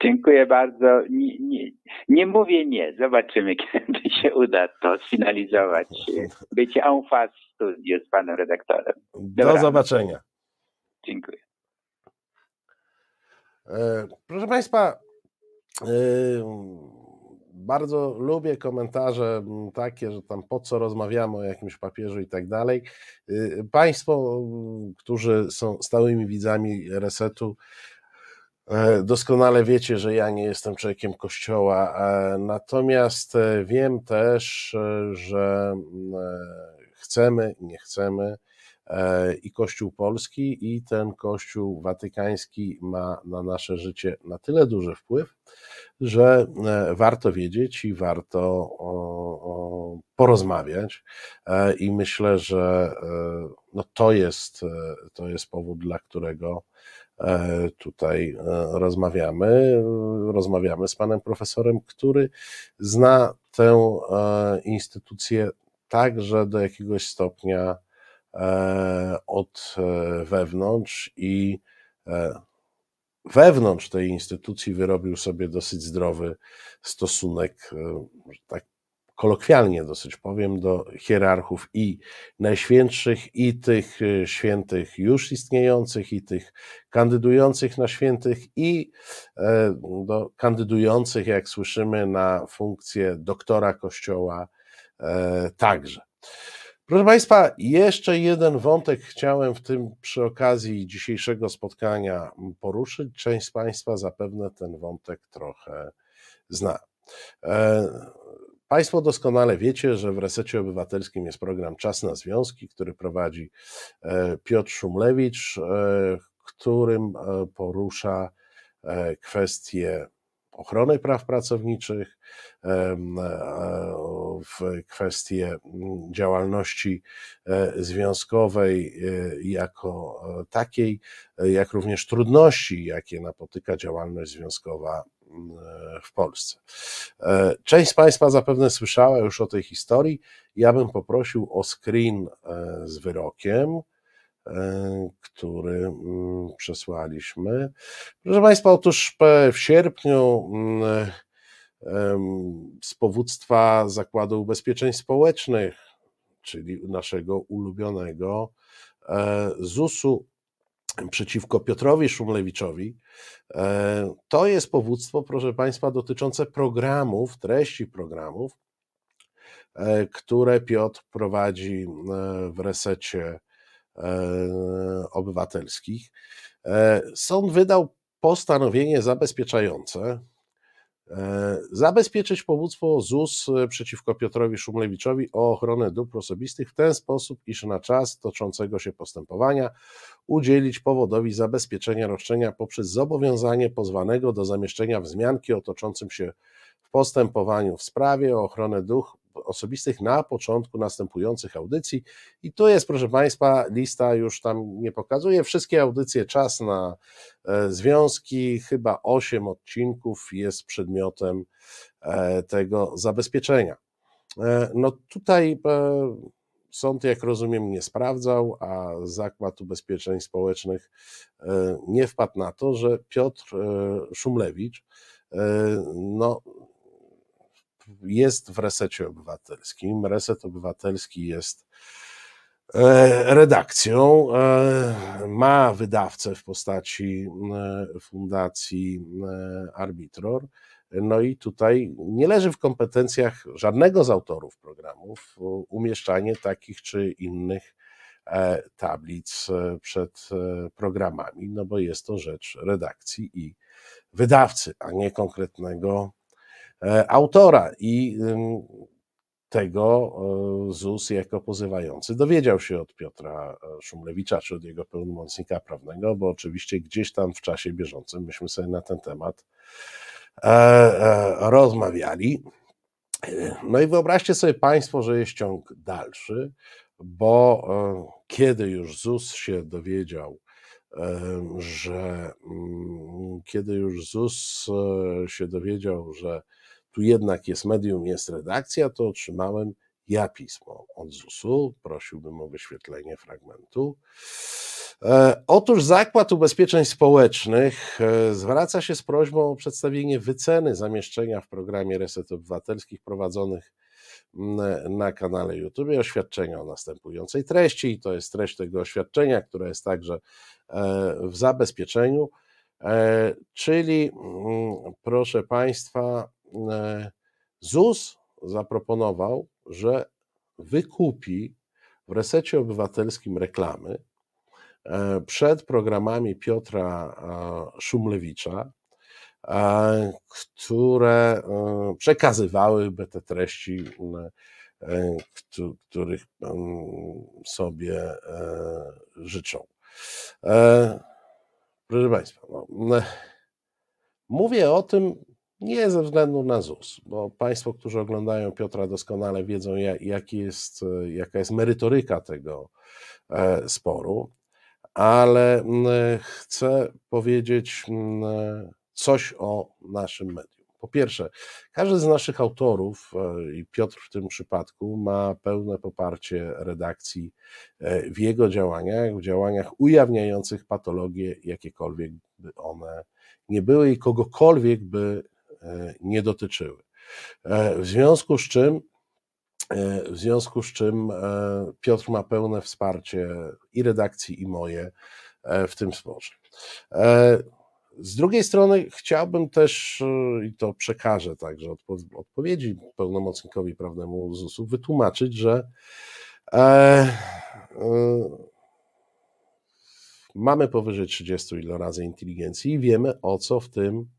Dziękuję bardzo. Nie, nie, nie, mówię nie. Zobaczymy, kiedy się uda to sfinalizować. Bycie en face z panem redaktorem. Dobra. Do zobaczenia. Dziękuję. Proszę Państwa, bardzo lubię komentarze takie, że tam po co rozmawiamy o jakimś papieżu i tak dalej. Państwo, którzy są stałymi widzami resetu, e, doskonale wiecie, że ja nie jestem człowiekiem kościoła, e, natomiast e, wiem też, że chcemy, nie chcemy, i Kościół Polski, i ten Kościół Watykański ma na nasze życie na tyle duży wpływ, że warto wiedzieć i warto porozmawiać. I myślę, że no to, jest, to jest powód, dla którego E, tutaj e, rozmawiamy. Rozmawiamy z panem profesorem, który zna tę e, instytucję także do jakiegoś stopnia od wewnątrz i wewnątrz tej instytucji wyrobił sobie dosyć zdrowy stosunek, tak kolokwialnie dosyć powiem, do hierarchów i najświętszych, i tych e, świętych już istniejących, i tych kandydujących na świętych, i e, do kandydujących, jak słyszymy, na funkcję doktora Kościoła e, także. Proszę Państwa, jeszcze jeden wątek chciałem w tym przy okazji dzisiejszego spotkania poruszyć. Część z Państwa zapewne ten wątek trochę zna. Państwo doskonale wiecie, że w Resecie Obywatelskim jest program Czas na Związki, który prowadzi e, Piotr Szumlewicz, e, którym e, porusza kwestie ochrony praw pracowniczych, w kwestie działalności związkowej jako takiej, jak również trudności, jakie napotyka działalność związkowa E, w Polsce. E, część z Państwa zapewne słyszała już o tej historii. Ja bym poprosił o screen e, z wyrokiem, który mm, przesłaliśmy. Proszę Państwa, otóż w sierpniu mm, z powództwa Zakładu Ubezpieczeń Społecznych, czyli naszego ulubionego ZUS-u, przeciwko Piotrowi Szumlewiczowi, e, to jest powództwo, proszę Państwa, dotyczące programów, treści programów, e, które Piotr prowadzi e, w resecie obywatelskich. Sąd wydał postanowienie zabezpieczające, E, zabezpieczyć powództwo ZUS e, przeciwko Piotrowi Szumlewiczowi o ochronę dóbr osobistych w ten sposób, iż na czas toczącego się postępowania udzielić powodowi zabezpieczenia roszczenia poprzez zobowiązanie pozwanego do zamieszczenia wzmianki o toczącym się w postępowaniu w sprawie o ochronę dóbr osobistych na początku następujących audycji. I tu jest, proszę Państwa, lista już tam nie pokazuje. Wszystkie audycje, czas na e, związki, chyba 8 odcinków jest przedmiotem e, tego zabezpieczenia. E, no tutaj sąd, jak rozumiem, nie sprawdzał, a Zakład Ubezpieczeń Społecznych nie wpadł na to, że Piotr Szumlewicz no, jest w resecie obywatelskim. Reset obywatelski jest e, redakcją, e, ma wydawcę w postaci e, Fundacji Arbitror. No i tutaj nie leży w kompetencjach żadnego z autorów programów umieszczanie takich czy innych tablic przed programami, no bo jest to rzecz redakcji i wydawcy, a nie konkretnego autora i tego e, ZUS jako pozywający dowiedział się od Piotra e, Szumlewicza, czy od jego pełnomocnika prawnego, bo oczywiście gdzieś tam w czasie bieżącym myśmy sobie na ten temat rozmawiali. No i wyobraźcie sobie Państwo, że jest ciąg dalszy, bo kiedy już ZUS się dowiedział, że mm, kiedy już ZUS się dowiedział, że tu jednak jest medium, jest redakcja, to otrzymałem ja pismo od ZUS-u. Prosiłbym o wyświetlenie fragmentu. E, otóż Zakład Ubezpieczeń Społecznych e, zwraca się z prośbą o przedstawienie wyceny zamieszczenia w programie Reset Obywatelskich prowadzonych na kanale YouTube oświadczenia o następującej treści i to jest treść tego oświadczenia, które jest także e, w zabezpieczeniu, czyli proszę Państwa, ZUS zaproponował, że wykupi w resecie obywatelskim reklamy e, przed programami Piotra e, Szumlewicza, które przekazywałyby te treści których sobie życzą. Proszę Państwa, no, mówię o tym nie ze względu na ZUS, bo Państwo, którzy oglądają Piotra doskonale wiedzą, jak jest, jaka jest merytoryka tego e, sporu, ale chcę powiedzieć coś o naszym medium. Po pierwsze, każdy z naszych autorów, e, i Piotr w tym przypadku, ma pełne poparcie redakcji e, w jego działaniach, w działaniach ujawniających patologie, jakiekolwiek by one nie były i kogokolwiek by E, nie dotyczyły. E, w związku z czym e, w związku z czym Piotr ma pełne wsparcie i redakcji, i moje w tym sporze. Z drugiej strony chciałbym też, i to przekażę także odpowiedzi pełnomocnikowi prawnemu ZUS-u, wytłumaczyć, że mamy powyżej 30 ilorazy inteligencji i wiemy o co w tym E,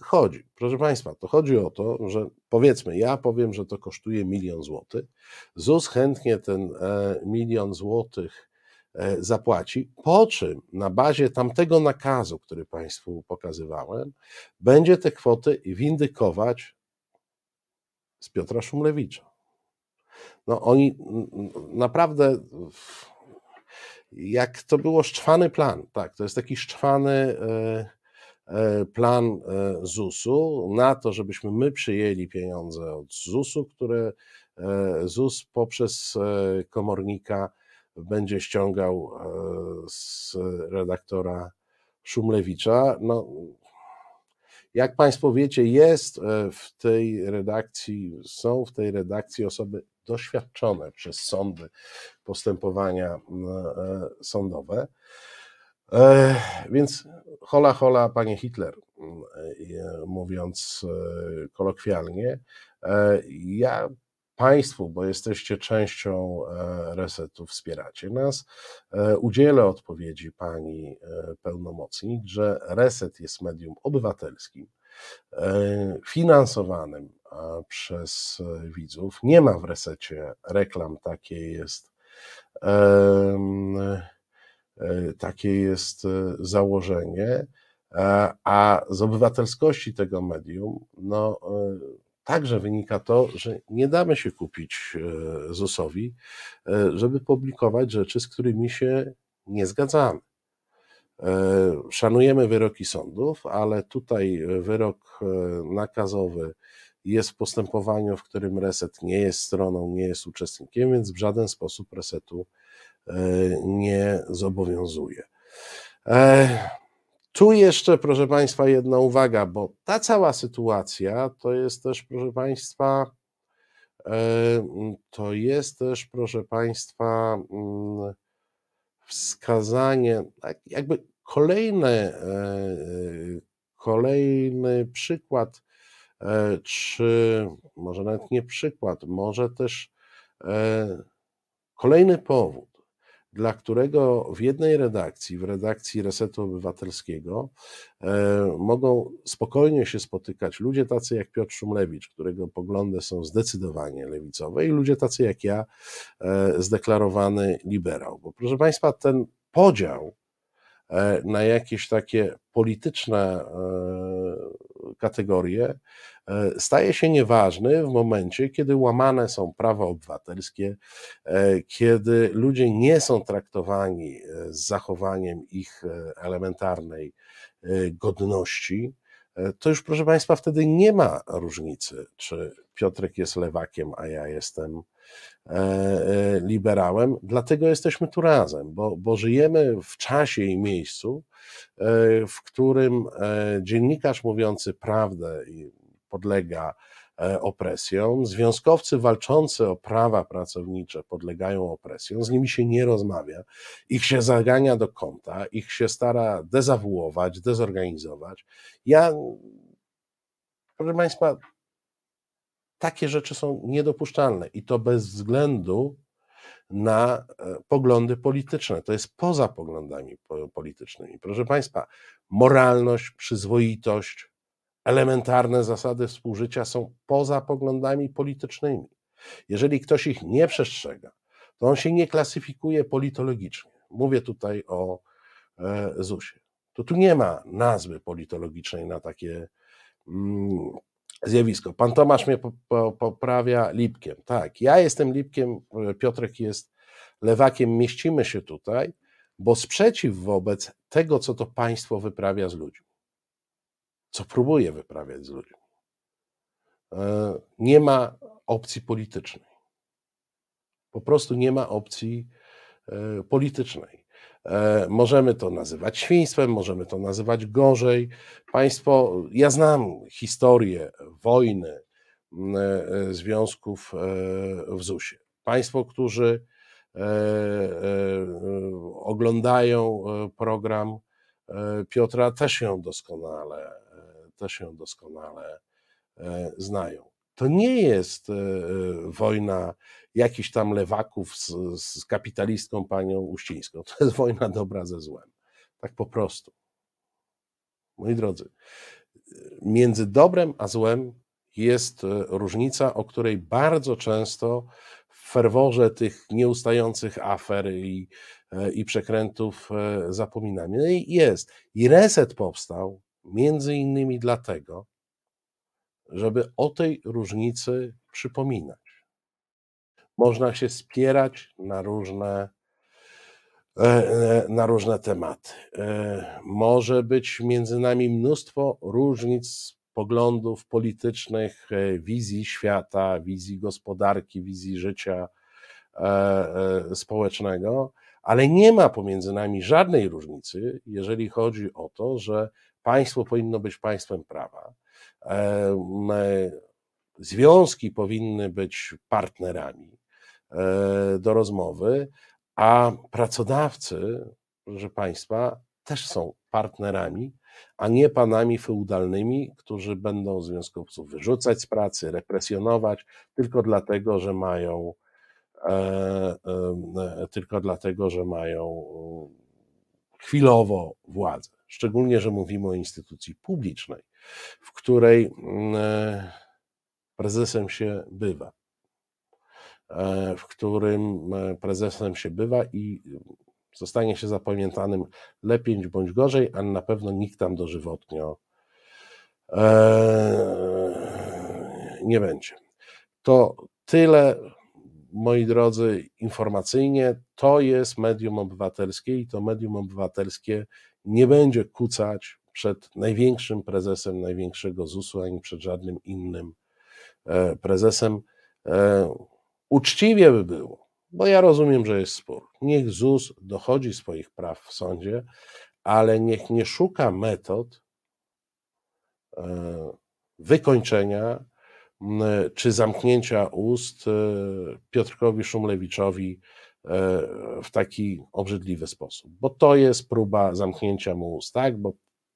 chodzi. Proszę Państwa, to chodzi o to, że powiedzmy, ja powiem, że to kosztuje milion złotych. ZUS chętnie ten e, milion złotych e, zapłaci, po czym na bazie tamtego nakazu, który Państwu pokazywałem, będzie te kwoty windykować z Piotra Szumlewicza. No oni naprawdę, jak to było szczwany plan, tak, to jest taki szczwany E, plan e, ZUS-u na to, żebyśmy my przyjęli pieniądze od ZUS-u, które e, ZUS poprzez komornika będzie ściągał z redaktora Szumlewicza. No, jak Państwo wiecie, jest w tej redakcji, są w tej redakcji osoby doświadczone przez sądy postępowania sądowe. E, więc hola, hola, panie Hitler, e, mówiąc e, kolokwialnie. Ja Państwu, bo jesteście częścią resetu, wspieracie nas, udzielę odpowiedzi pani pełnomocnik, że reset jest medium obywatelskim, finansowanym przez widzów. Nie ma w resecie reklam, takie jest takie jest e, założenie, a z obywatelskości tego medium, no, e, także wynika to, że nie damy się kupić ZUS-owi, żeby publikować rzeczy, z którymi się nie zgadzamy. Szanujemy wyroki sądów, ale tutaj wyrok nakazowy jest w postępowaniu, w którym reset nie jest stroną, nie jest uczestnikiem, więc w żaden sposób resetu E, nie zobowiązuje. E, tu jeszcze, proszę Państwa, jedna uwaga, bo ta cała sytuacja to jest też, proszę Państwa, e, to jest też, proszę Państwa, mm, wskazanie, tak jakby kolejny, kolejny przykład, czy może nawet nie przykład, może też kolejny powód, dla którego w jednej redakcji, w redakcji Resetu Obywatelskiego, e, mogą spokojnie się spotykać ludzie tacy jak Piotr Szumlewicz, którego poglądy są zdecydowanie lewicowe, i ludzie tacy jak ja, e, zdeklarowany liberał. Bo proszę Państwa, ten podział e, na jakieś takie polityczne kategorie E, staje się nieważny w momencie, kiedy łamane są prawa obywatelskie, e, kiedy ludzie nie są traktowani e, z zachowaniem ich elementarnej godności, to już proszę Państwa, wtedy nie ma różnicy, czy Piotrek jest lewakiem, a ja jestem liberałem. Dlatego jesteśmy tu razem, bo, bo żyjemy w czasie i miejscu, w którym dziennikarz mówiący prawdę podlega e, opresjom. Związkowcy walczący o prawa pracownicze podlegają opresjom, z nimi się nie rozmawia, ich się zagania do kąta, ich się stara dezawuować, dezorganizować. Ja, proszę Państwa, takie rzeczy są niedopuszczalne i to bez względu na e, poglądy polityczne. To jest poza poglądami politycznymi. Proszę Państwa, moralność, przyzwoitość, elementarne zasady współżycia są poza poglądami politycznymi. Jeżeli ktoś ich nie przestrzega, to on się nie klasyfikuje politologicznie. Mówię tutaj o e, ZUS-ie. To tu nie ma nazwy politologicznej na takie mm, zjawisko. Pan Tomasz mnie poprawia Lipkiem. Tak, ja jestem Lipkiem, Piotrek jest lewakiem, mieścimy się tutaj, bo sprzeciw wobec tego, co to państwo wyprawia z ludźmi, co próbuje wyprawiać z ludźmi, e, nie ma opcji politycznej. Po prostu nie ma opcji e, politycznej. E, możemy to nazywać świństwem, możemy to nazywać gorzej. Państwo, ja znam historię wojny, związków w ZUS-ie. Państwo, którzy E, e, oglądają e, program Piotra, też ją doskonale, też ją doskonale znają. To nie jest wojna jakichś tam lewaków z, z kapitalistką panią Uścińską. To jest wojna dobra ze złem. Tak po prostu. Moi drodzy, między dobrem a złem jest różnica, o której bardzo często w ferworze tych nieustających afer i, e, i przekrętów e, zapominamy. No i jest. I reset powstał między innymi dlatego, żeby o tej różnicy przypominać. Można się spierać na różne, e, na różne tematy. Może być między nami mnóstwo różnic poglądów politycznych, e, wizji świata, wizji gospodarki, wizji życia e, e, społecznego, ale nie ma pomiędzy nami żadnej różnicy, jeżeli chodzi o to, że państwo powinno być państwem prawa. Związki powinny być partnerami do rozmowy, a pracodawcy, proszę Państwa, też są partnerami a nie panami feudalnymi, którzy będą związkowców wyrzucać z pracy, represjonować tylko dlatego, że mają e, e, tylko dlatego, że mają chwilowo władzę. Szczególnie, że mówimy o instytucji publicznej, w której e, prezesem się bywa, w którym prezesem się bywa i zostanie się zapamiętanym lepiej bądź gorzej, ale na pewno nikt tam dożywotnio e, nie będzie. To tyle, moi drodzy, informacyjnie. To jest medium obywatelskie i to medium obywatelskie nie będzie kucać przed największym prezesem największego ZUS-u, ani przed żadnym innym e, prezesem. E, uczciwie by było, bo ja rozumiem, że jest spór. Niech ZUS dochodzi swoich praw w sądzie, ale niech nie szuka metod e, wykończenia czy zamknięcia ust Piotrkowi Szumlewiczowi w taki obrzydliwy sposób, bo to jest próba zamknięcia mu ust, tak? Bo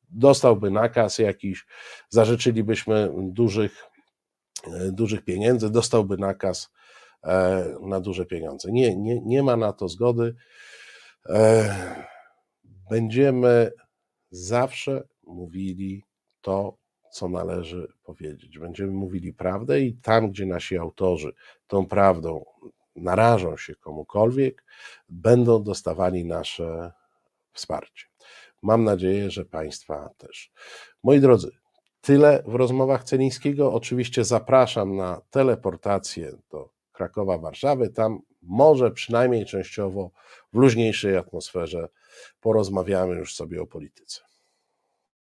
dostałby nakaz jakiś, zażyczylibyśmy dużych, dużych pieniędzy, dostałby nakaz E, na duże pieniądze. Nie, nie, nie ma na to zgody. E, będziemy zawsze mówili to, co należy powiedzieć. Będziemy mówili prawdę i tam, gdzie nasi autorzy tą prawdą narażą się komukolwiek, będą dostawali nasze wsparcie. Mam nadzieję, że Państwa też. Moi drodzy, tyle w rozmowach Celińskiego. Oczywiście zapraszam na teleportację do Krakowa, Warszawy. Tam może przynajmniej częściowo w luźniejszej atmosferze porozmawiamy już sobie o polityce.